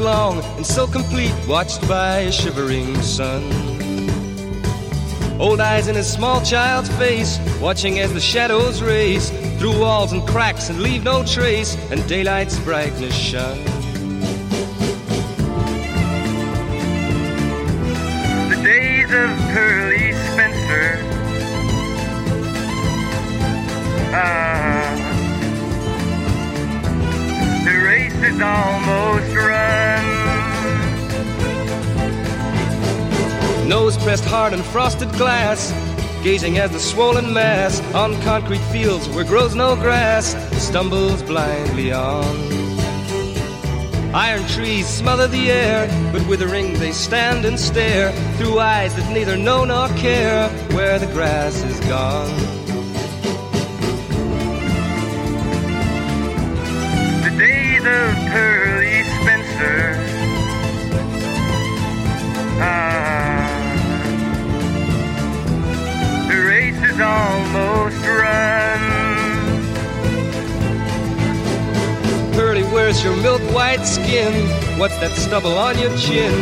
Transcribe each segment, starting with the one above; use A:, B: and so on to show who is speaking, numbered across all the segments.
A: long and so complete, watched by a shivering sun. Old eyes in a small child's face, watching as the shadows race through walls and cracks and leave no trace, and daylight's brightness shine. Pressed hard on frosted glass, gazing as the swollen mass on concrete fields where grows no grass stumbles blindly on. Iron trees smother the air, but withering they stand and stare through eyes that neither know nor care where the grass is gone.
B: Pearly,
A: your milk white skin? What's that stubble on your chin?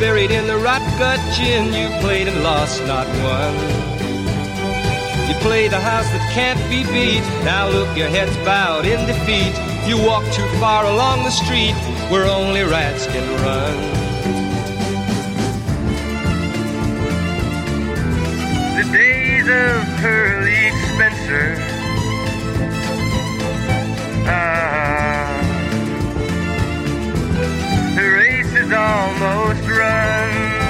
A: Buried in the rot gut gin, you played and lost, not won. You play the house that can't be beat. Now look, your head's bowed in defeat. You walk too far along the street where only rats can run.
B: The days of Pearly Spencer. Almost run.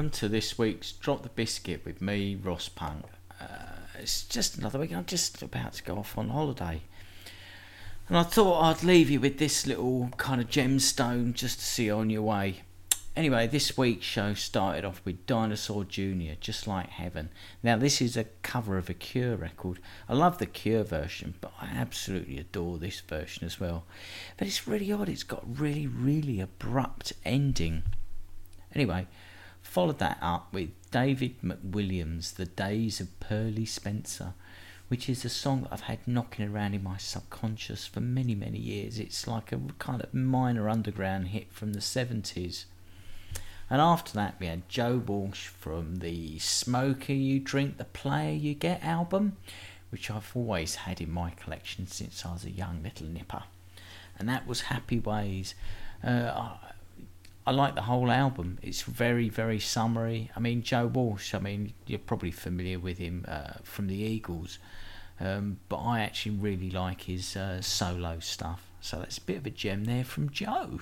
C: Welcome to this week's Drop the Biscuit with me, Ross Punk. Uh, it's just another week. I'm just about to go off on holiday. And I thought I'd leave you with this little kind of gemstone just to see on your way. Anyway, this week's show started off with Dinosaur Jr., Just Like Heaven. Now, this is a cover of a Cure record. I love the Cure version, but I absolutely adore this version as well. But it's really odd, it's got really, really abrupt ending. Anyway, followed that up with David McWilliams' The Days of Pearly Spencer, which is a song that I've had knocking around in my subconscious for many, many years. It's like a kind of minor underground hit from the 70s. And after that, we had Joe Walsh from the Smoker You Drink, The Player You Get album, which I've always had in my collection since I was a young little nipper. And that was Happy Ways. Uh, I like the whole album. It's very, very summery. I mean, Joe Walsh, I mean, you're probably familiar with him uh, from the Eagles, um, but I actually really like his uh, solo stuff. So that's a bit of a gem there from Joe.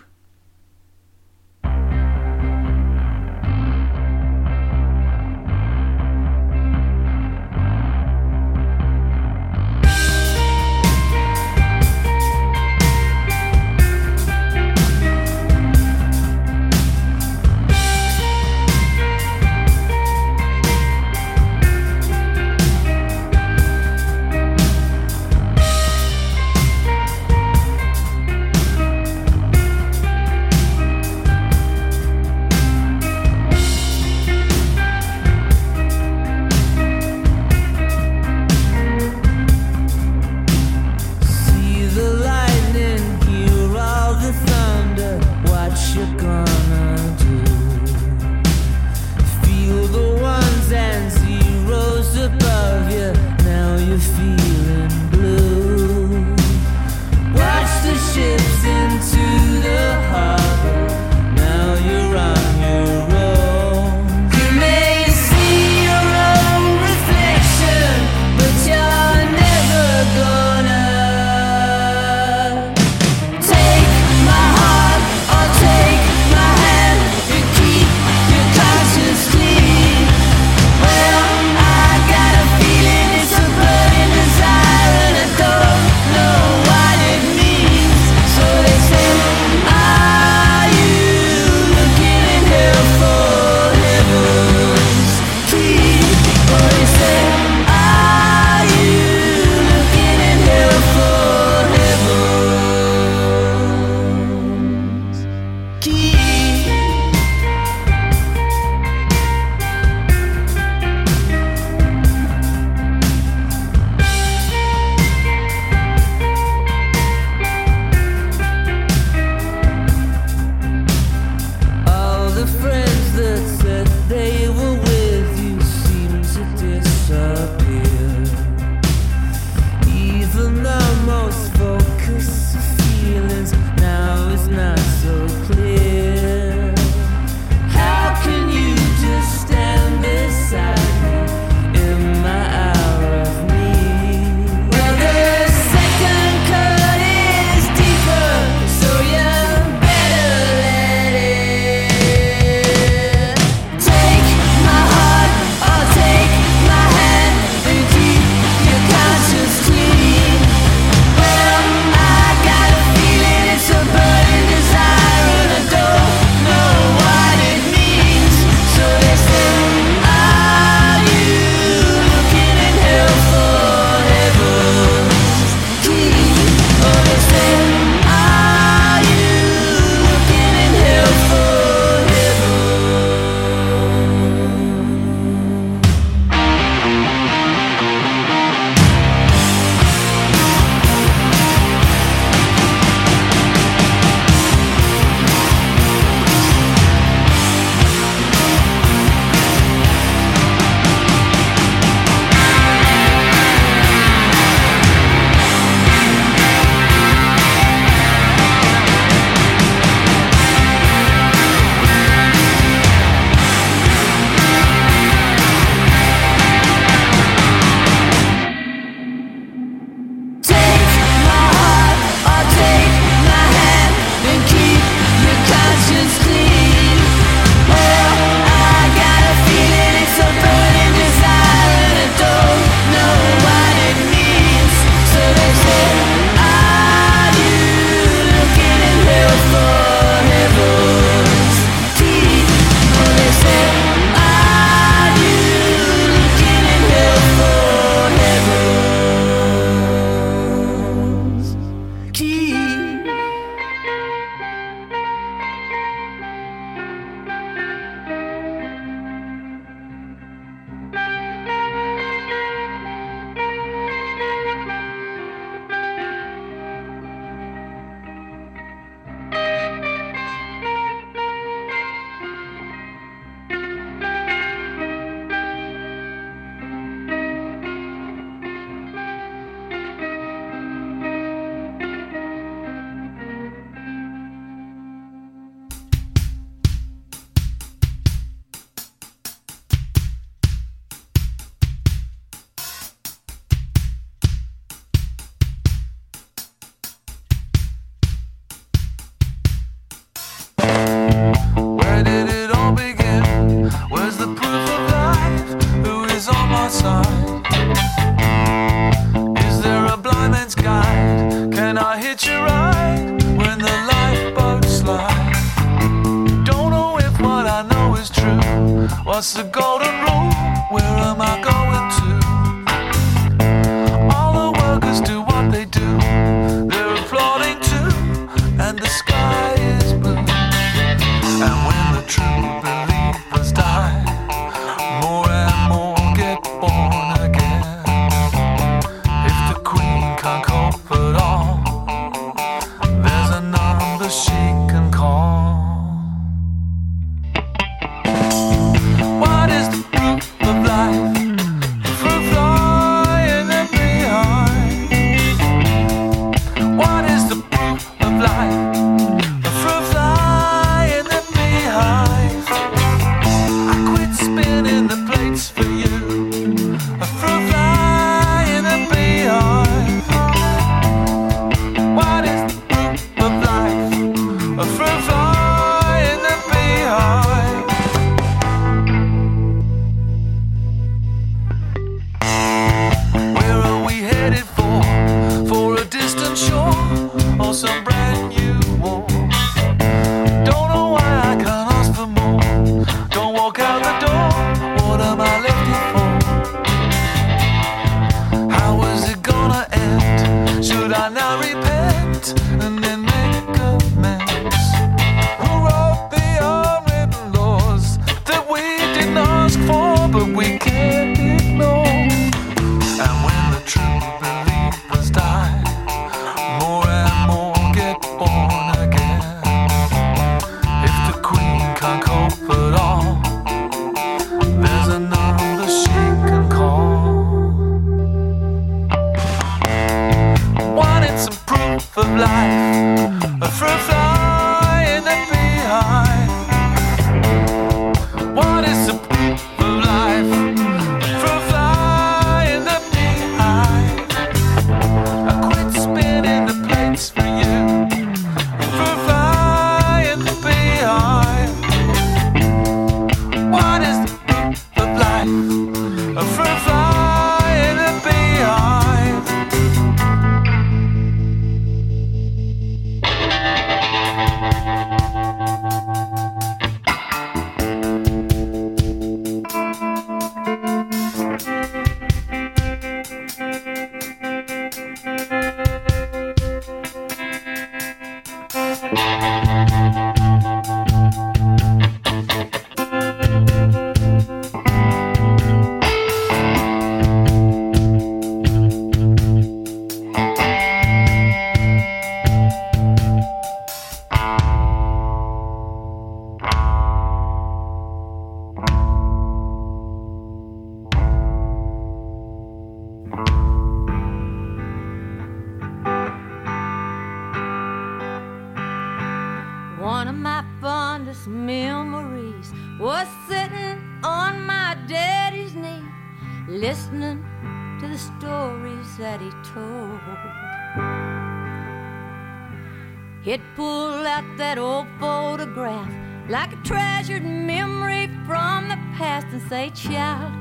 D: treasured memory from the past and say, child,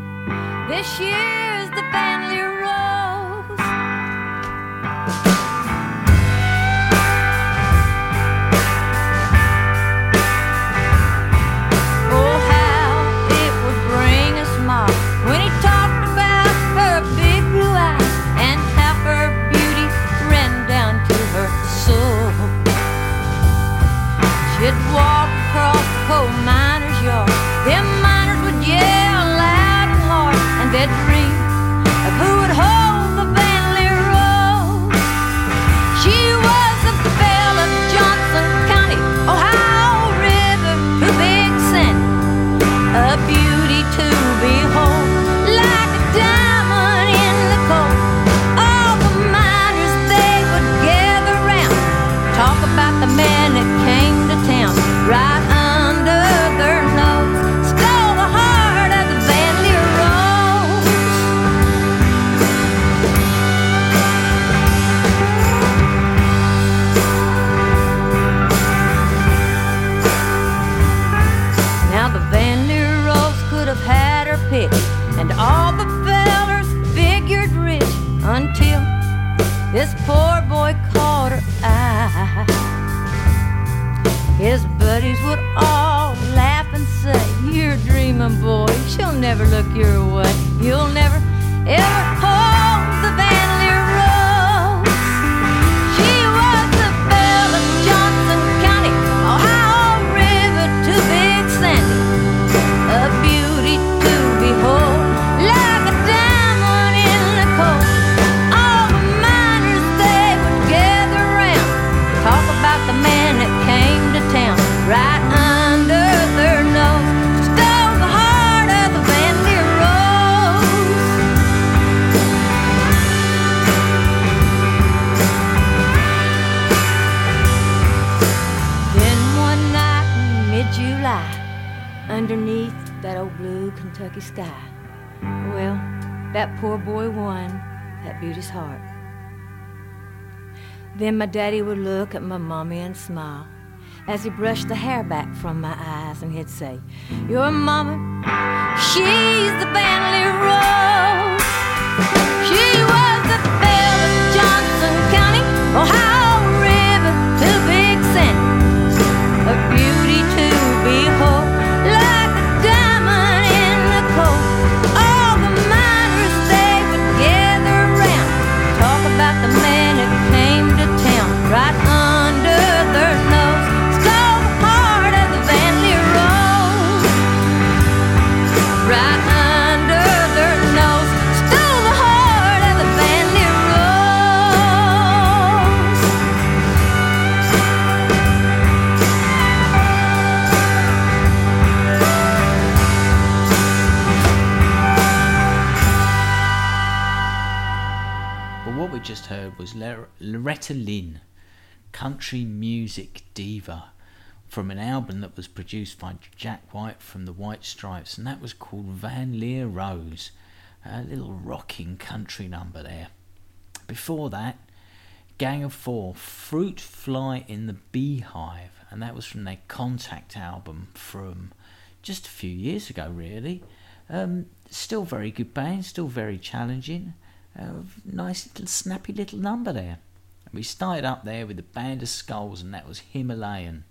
D: this year's the best. Look your way. You'll never, ever daddy would look at my mommy and smile as he brushed the hair back from my eyes and he'd say, Your mama, she's the Lear Rose.
C: Loretta Lynn, country music diva, from an album that was produced by Jack White from the White Stripes, and that was called Van Lear Rose, a little rocking country number there. Before that, Gang of Four, Fruit Fly in the Beehive, and that was from their Contact album from just a few years ago, really. Um, still very good band, still very challenging. Uh, nice little snappy little number there. And we started up there with the Band of Skulls, and that was Himalayan.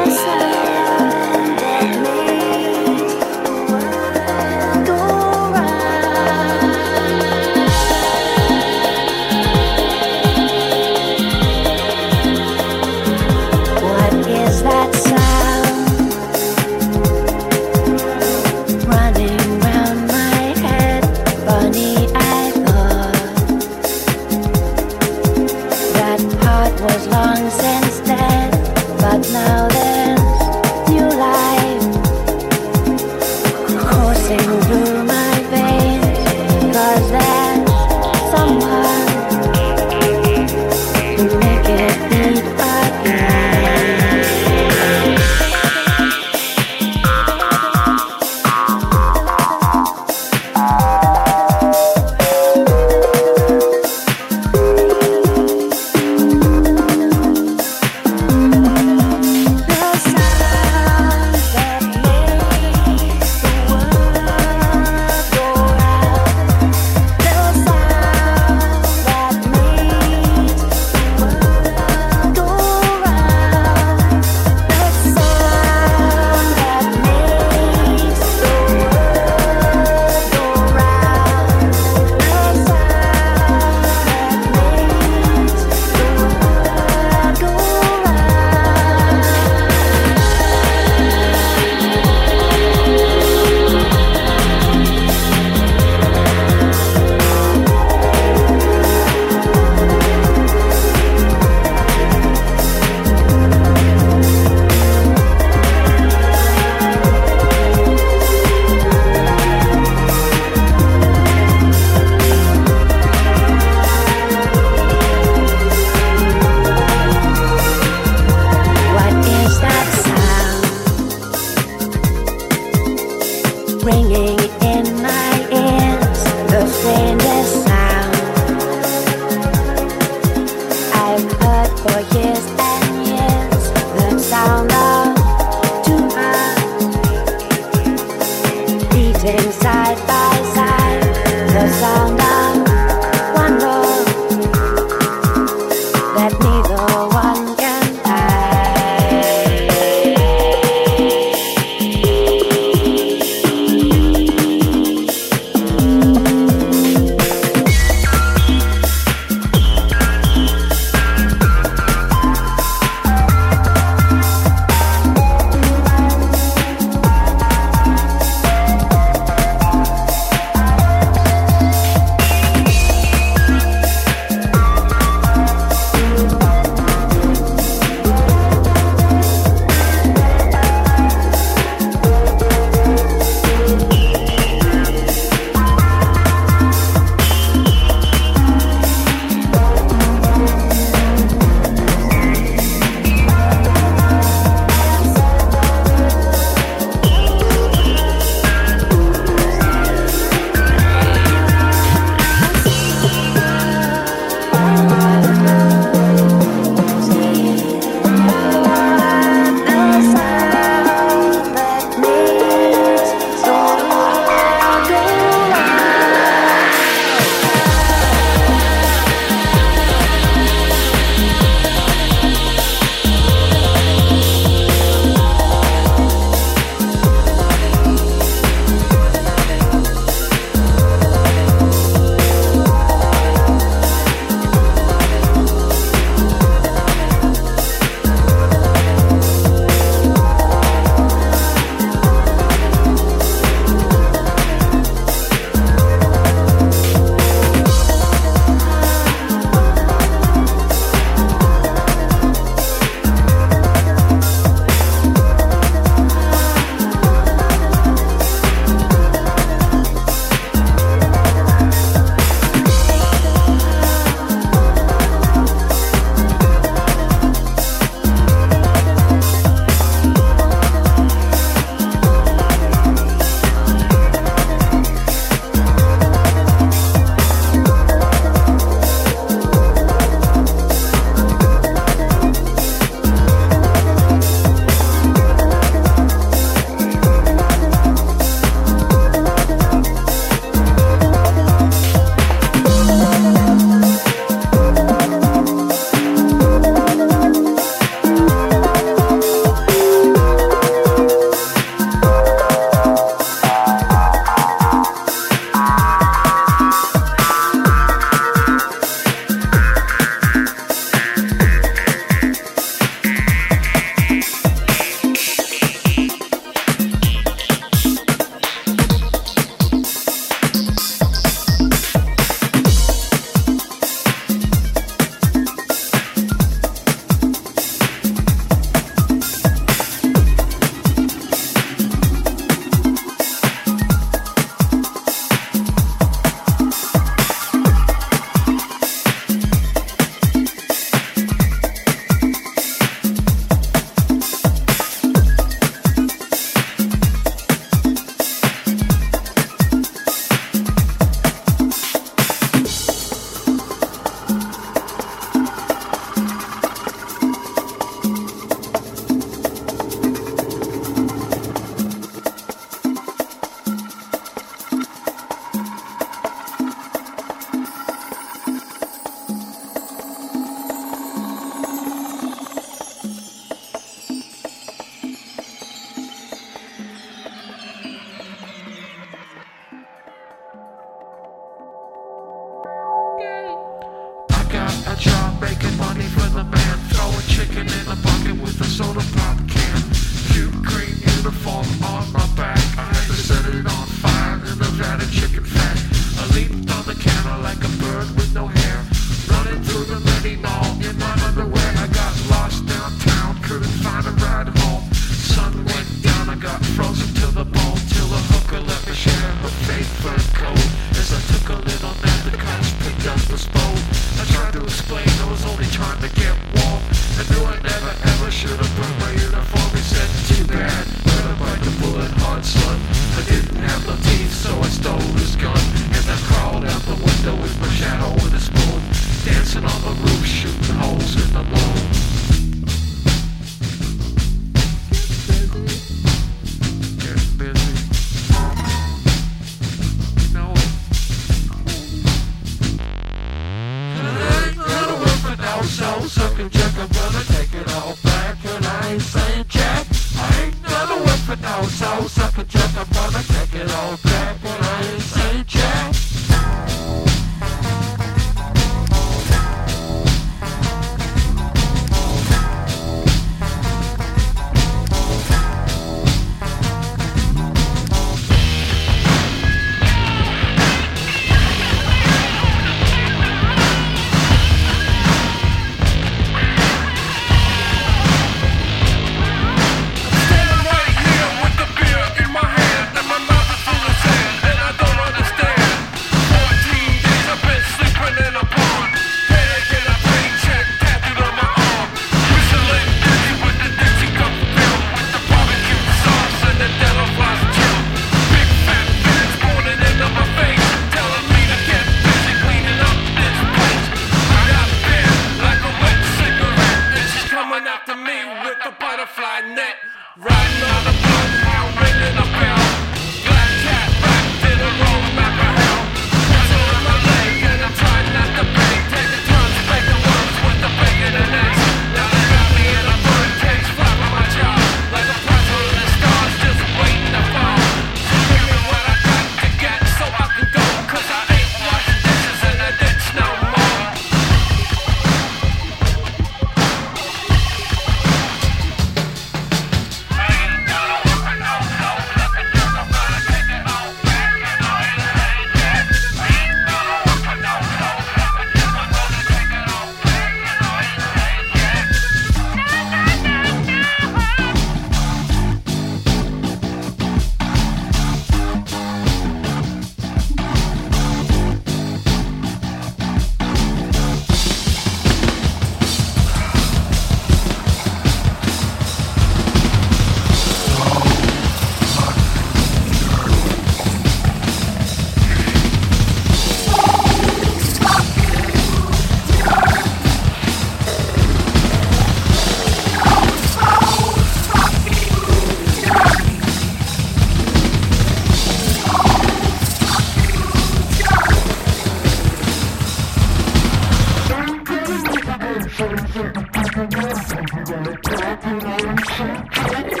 E: Like a piece of medicine, you. gotta take it on
C: some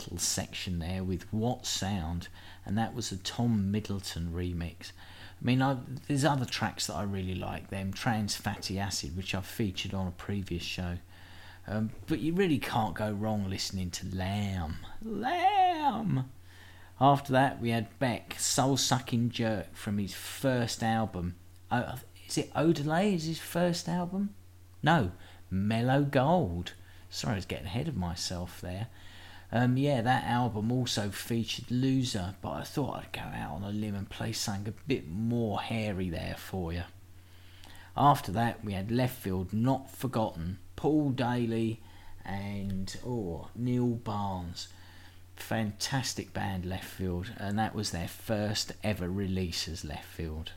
C: little section there with What Sound, and that was a Tom Middleton remix. I mean, I, there's other tracks that I really like. Them Trans Fatty Acid, which I've featured on a previous show. Um, but you really can't go wrong listening to Lamb. Lamb. After that, we had Beck, Soul Sucking Jerk from his first album. Oh, is it Odelay? Is his first album? No, Mellow Gold. Sorry, I was getting ahead of myself there. Um, yeah, that album also featured Loser, but I thought I'd go out on a limb and play something a bit more hairy there for you. After that, we had Leftfield, Not Forgotten, Paul Daley, and oh Neil Barnes. Fantastic band, Leftfield, and that was their first ever release as
F: Leftfield.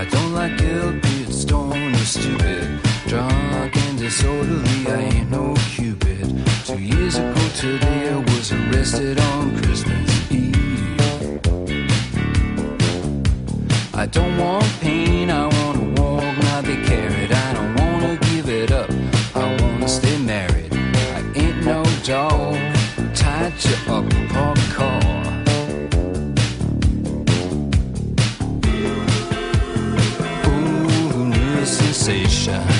G: I don't like guilt, stoned or stupid. Drunk and disorderly, I ain't no cupid. Two years ago today, I was arrested on Christmas Eve. I don't want pain, I wanna walk, not be carried. I don't wanna give it up, I wanna stay married. I ain't no dog, tied to a parked new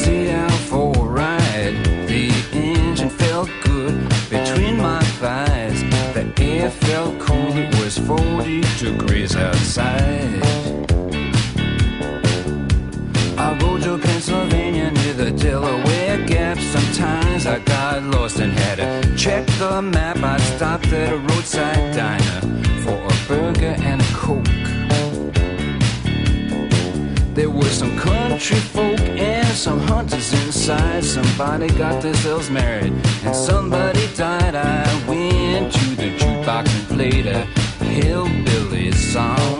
G: 40 degrees outside. I rode to Pennsylvania near the Delaware Gap. Sometimes I got lost and had to check the map. I stopped at a roadside diner for a burger and a coke. There were some country folk and some hunters inside. Somebody got themselves married and somebody died. I went to the jukebox and played a hillbilly song.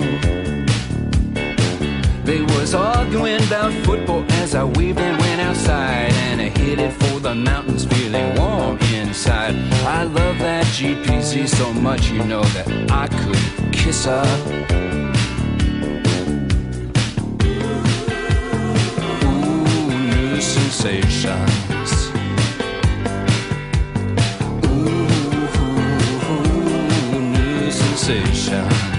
G: They was arguing about football as I waved and went outside and I headed for the mountains feeling warm inside. I love that GPZ so much, you know that I could kiss her. Ooh, new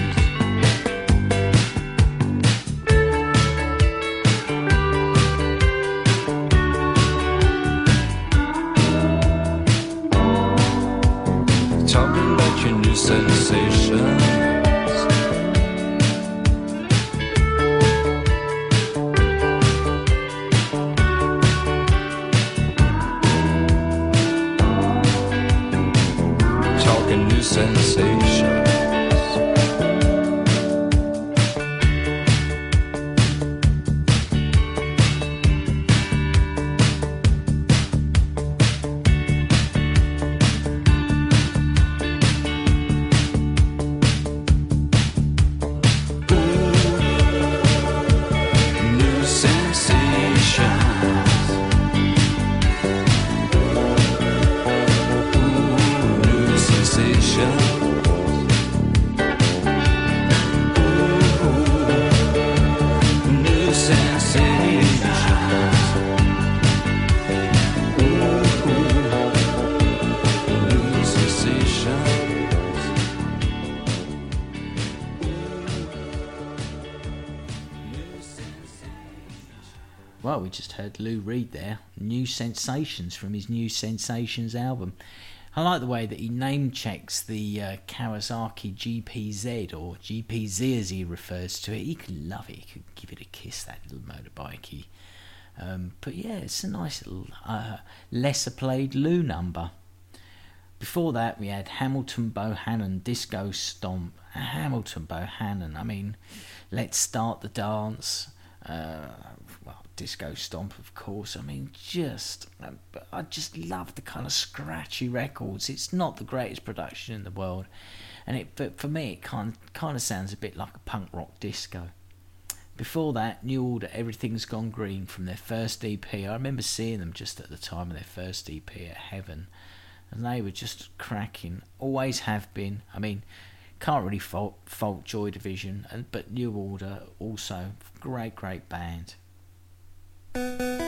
C: Lou Reed there, New Sensations from his New Sensations album. I like the way that he name checks the uh, Kawasaki GPZ or GPZ as he refers to it. He could love it. He could give it a kiss, that little motorbikey. Um, but yeah, it's a nice little uh, lesser played Lou number. Before that, we had Hamilton Bohannon Disco Stomp. Hamilton Bohannon, I mean, let's start the dance. Uh, Disco Stomp, of course. I mean, just, I just love the kind of scratchy records. It's not the greatest production in the world, and it, but for me, it kind kind of sounds a bit like a punk rock disco. Before that, New Order, Everything's Gone Green from their first EP. I remember seeing them just at the time of their first EP at Heaven, and they were just cracking. Always have been. I mean, can't really fault, fault Joy Division, and but New Order also great, great band.
H: Música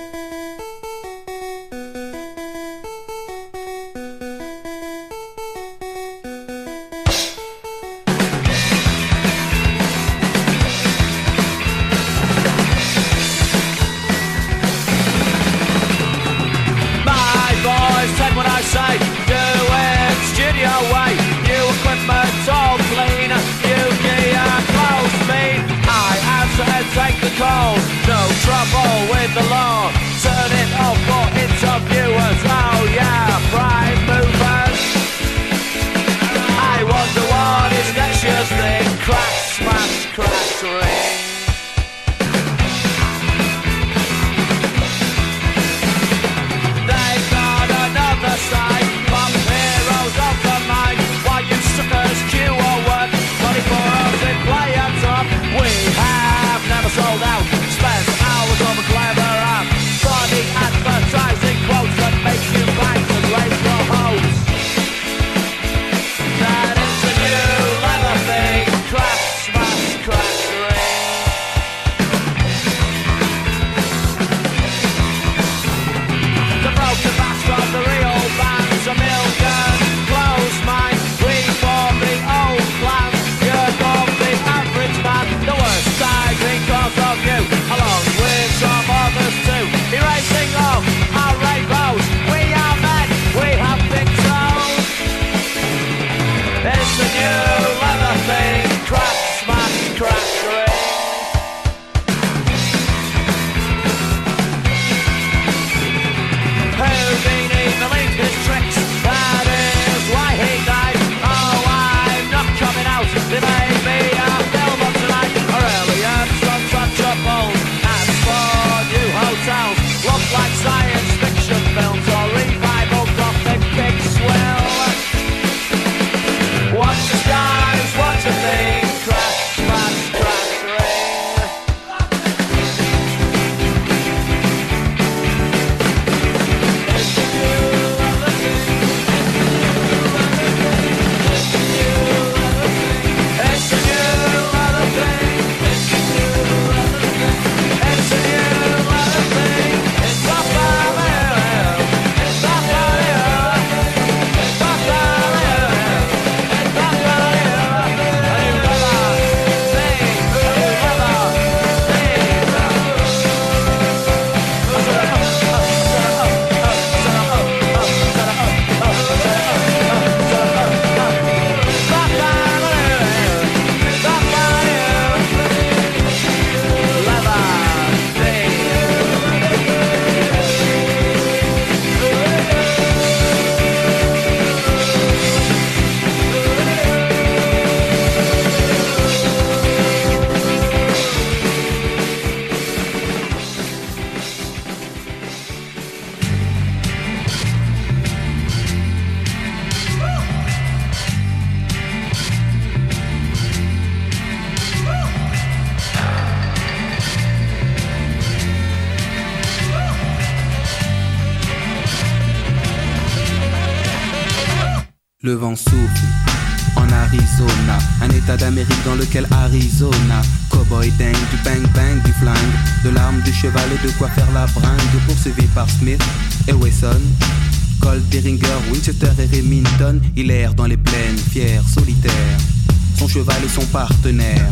H: partenaire.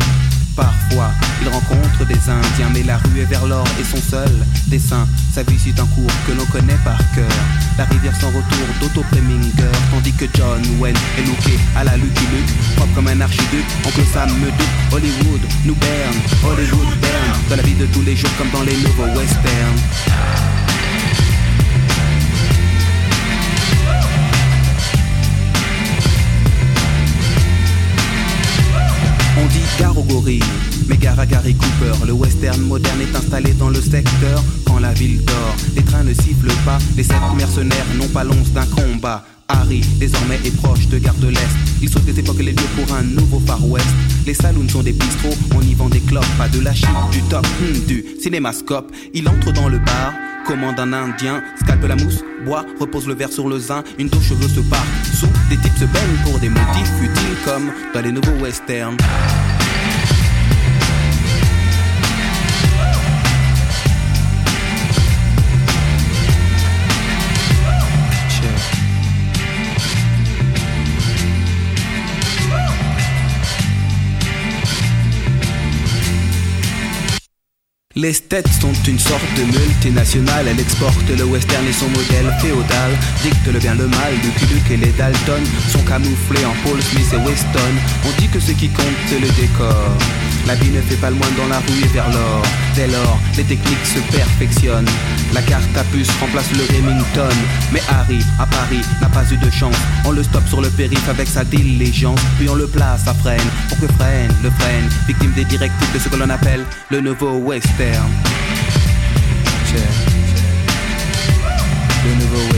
I: Parfois, il rencontre des Indiens, mais la rue est vers l'or et son seul dessin. Sa vie suit un cours que l'on connaît par cœur. La rivière sans retour d'Otto Preminger, tandis que John Wayne est looké à la Lucky Luke, propre comme un archiduc. Oncle Sam me doute, Hollywood nous berne, Hollywood berne, dans la vie de tous les jours comme dans les nouveaux westerns. Dit gare Gary Cooper. Le western moderne est installé dans le secteur quand la ville dort. Les trains ne sifflent pas, les sept mercenaires n'ont pas l'once d'un combat. Harry, désormais est proche de Gare de l'Est. Il saute des époques les lieux pour un nouveau Far West. Les saloons sont des bistrots, on y vend des clopes, pas de la chip, du top, hmm, du cinémascope. Il entre dans le bar, commande un indien, scalpe la mousse, boit, repose le verre sur le zin, une douche cheveux se part. Sous, des types se baignent pour des motifs futiles comme dans les nouveaux westerns. Les States sont une sorte de multinationale, elle exporte le western et son modèle féodal, dicte le bien le mal, Lucky Luke et les Dalton sont camouflés en Paul Smith et Weston, on dit que ce qui compte c'est le décor. La vie ne fait pas le moins dans la rue et vers l'or, dès lors les techniques se perfectionnent. La carte à puce remplace le Remington, mais Harry à Paris n'a pas eu de chance, on le stoppe sur le périph' avec sa diligence, puis on le place à freine, pour que freine, le freine, victime des directives de ce que l'on appelle le nouveau western. Le nouveau western.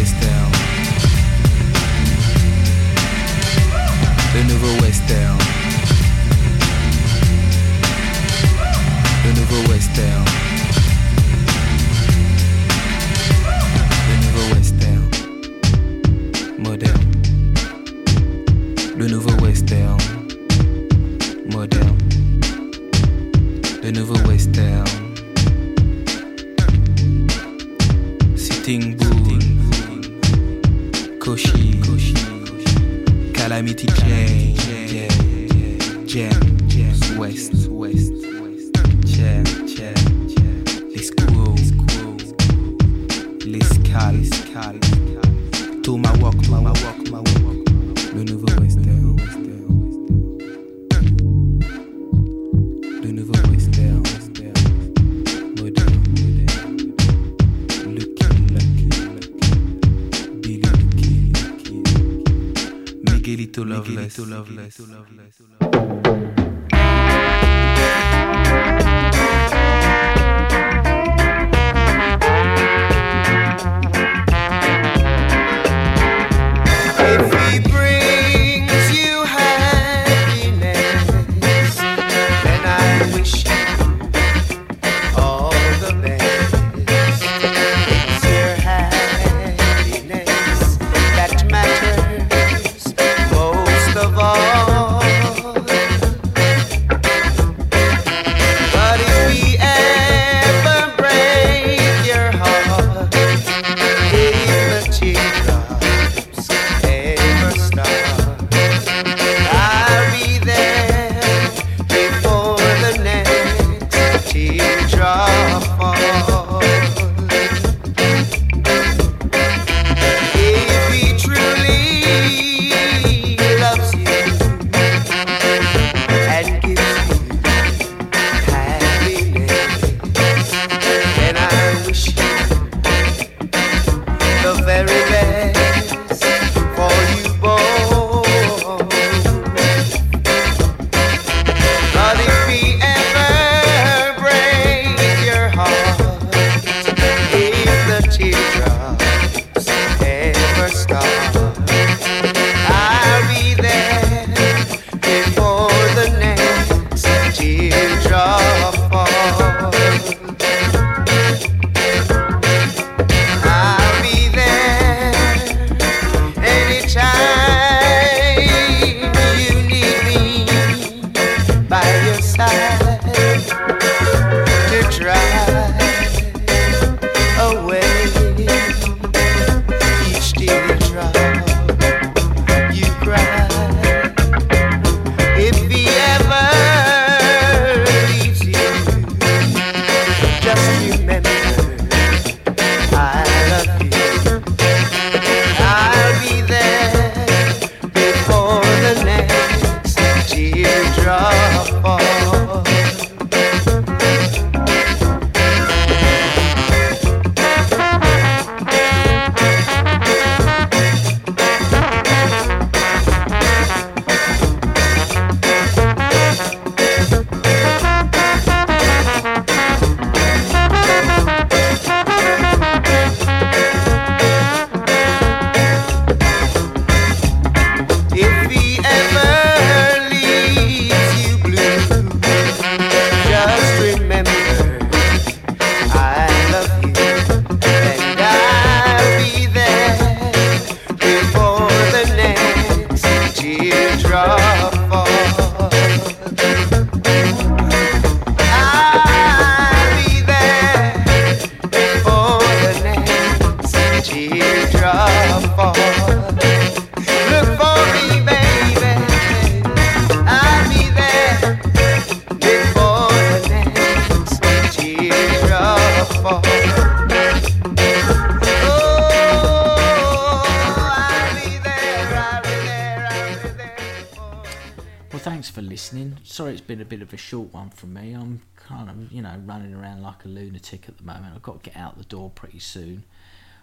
C: Lunatic at the moment. I've got to get out the door pretty soon,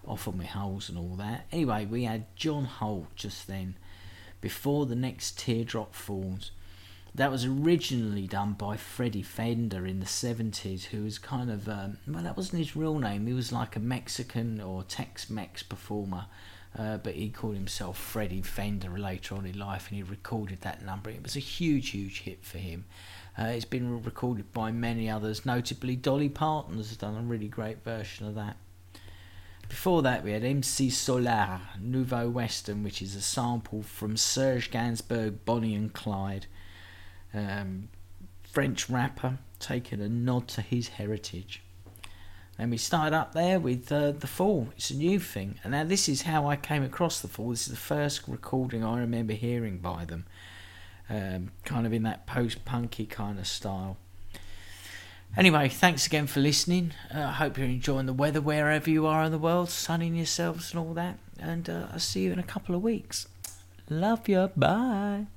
C: off on my holes and all that. Anyway, we had John Holt just then, before the next teardrop falls. That was originally done by Freddie Fender in the 70s, who was kind of, um, well, that wasn't his real name. He was like a Mexican or Tex Mex performer, uh, but he called himself Freddie Fender later on in life and he recorded that number. It was a huge, huge hit for him. Uh, it's been recorded by many others, notably Dolly Parton has done a really great version of that. Before that, we had MC Solaar, Nouveau Western, which is a sample from Serge Gainsbourg, Bonnie and Clyde. Um, French rapper taking a nod to his heritage. And we started up there with uh, The Fall. It's a new thing. And now this is how I came across The Fall. This is the first recording I remember hearing by them. Um, kind of in that post punky kind of style. Anyway, thanks again for listening. Uh, I hope you're enjoying the weather wherever you are in the world, sunning yourselves and all that. And uh, I'll see you in a couple of weeks. Love you. Bye.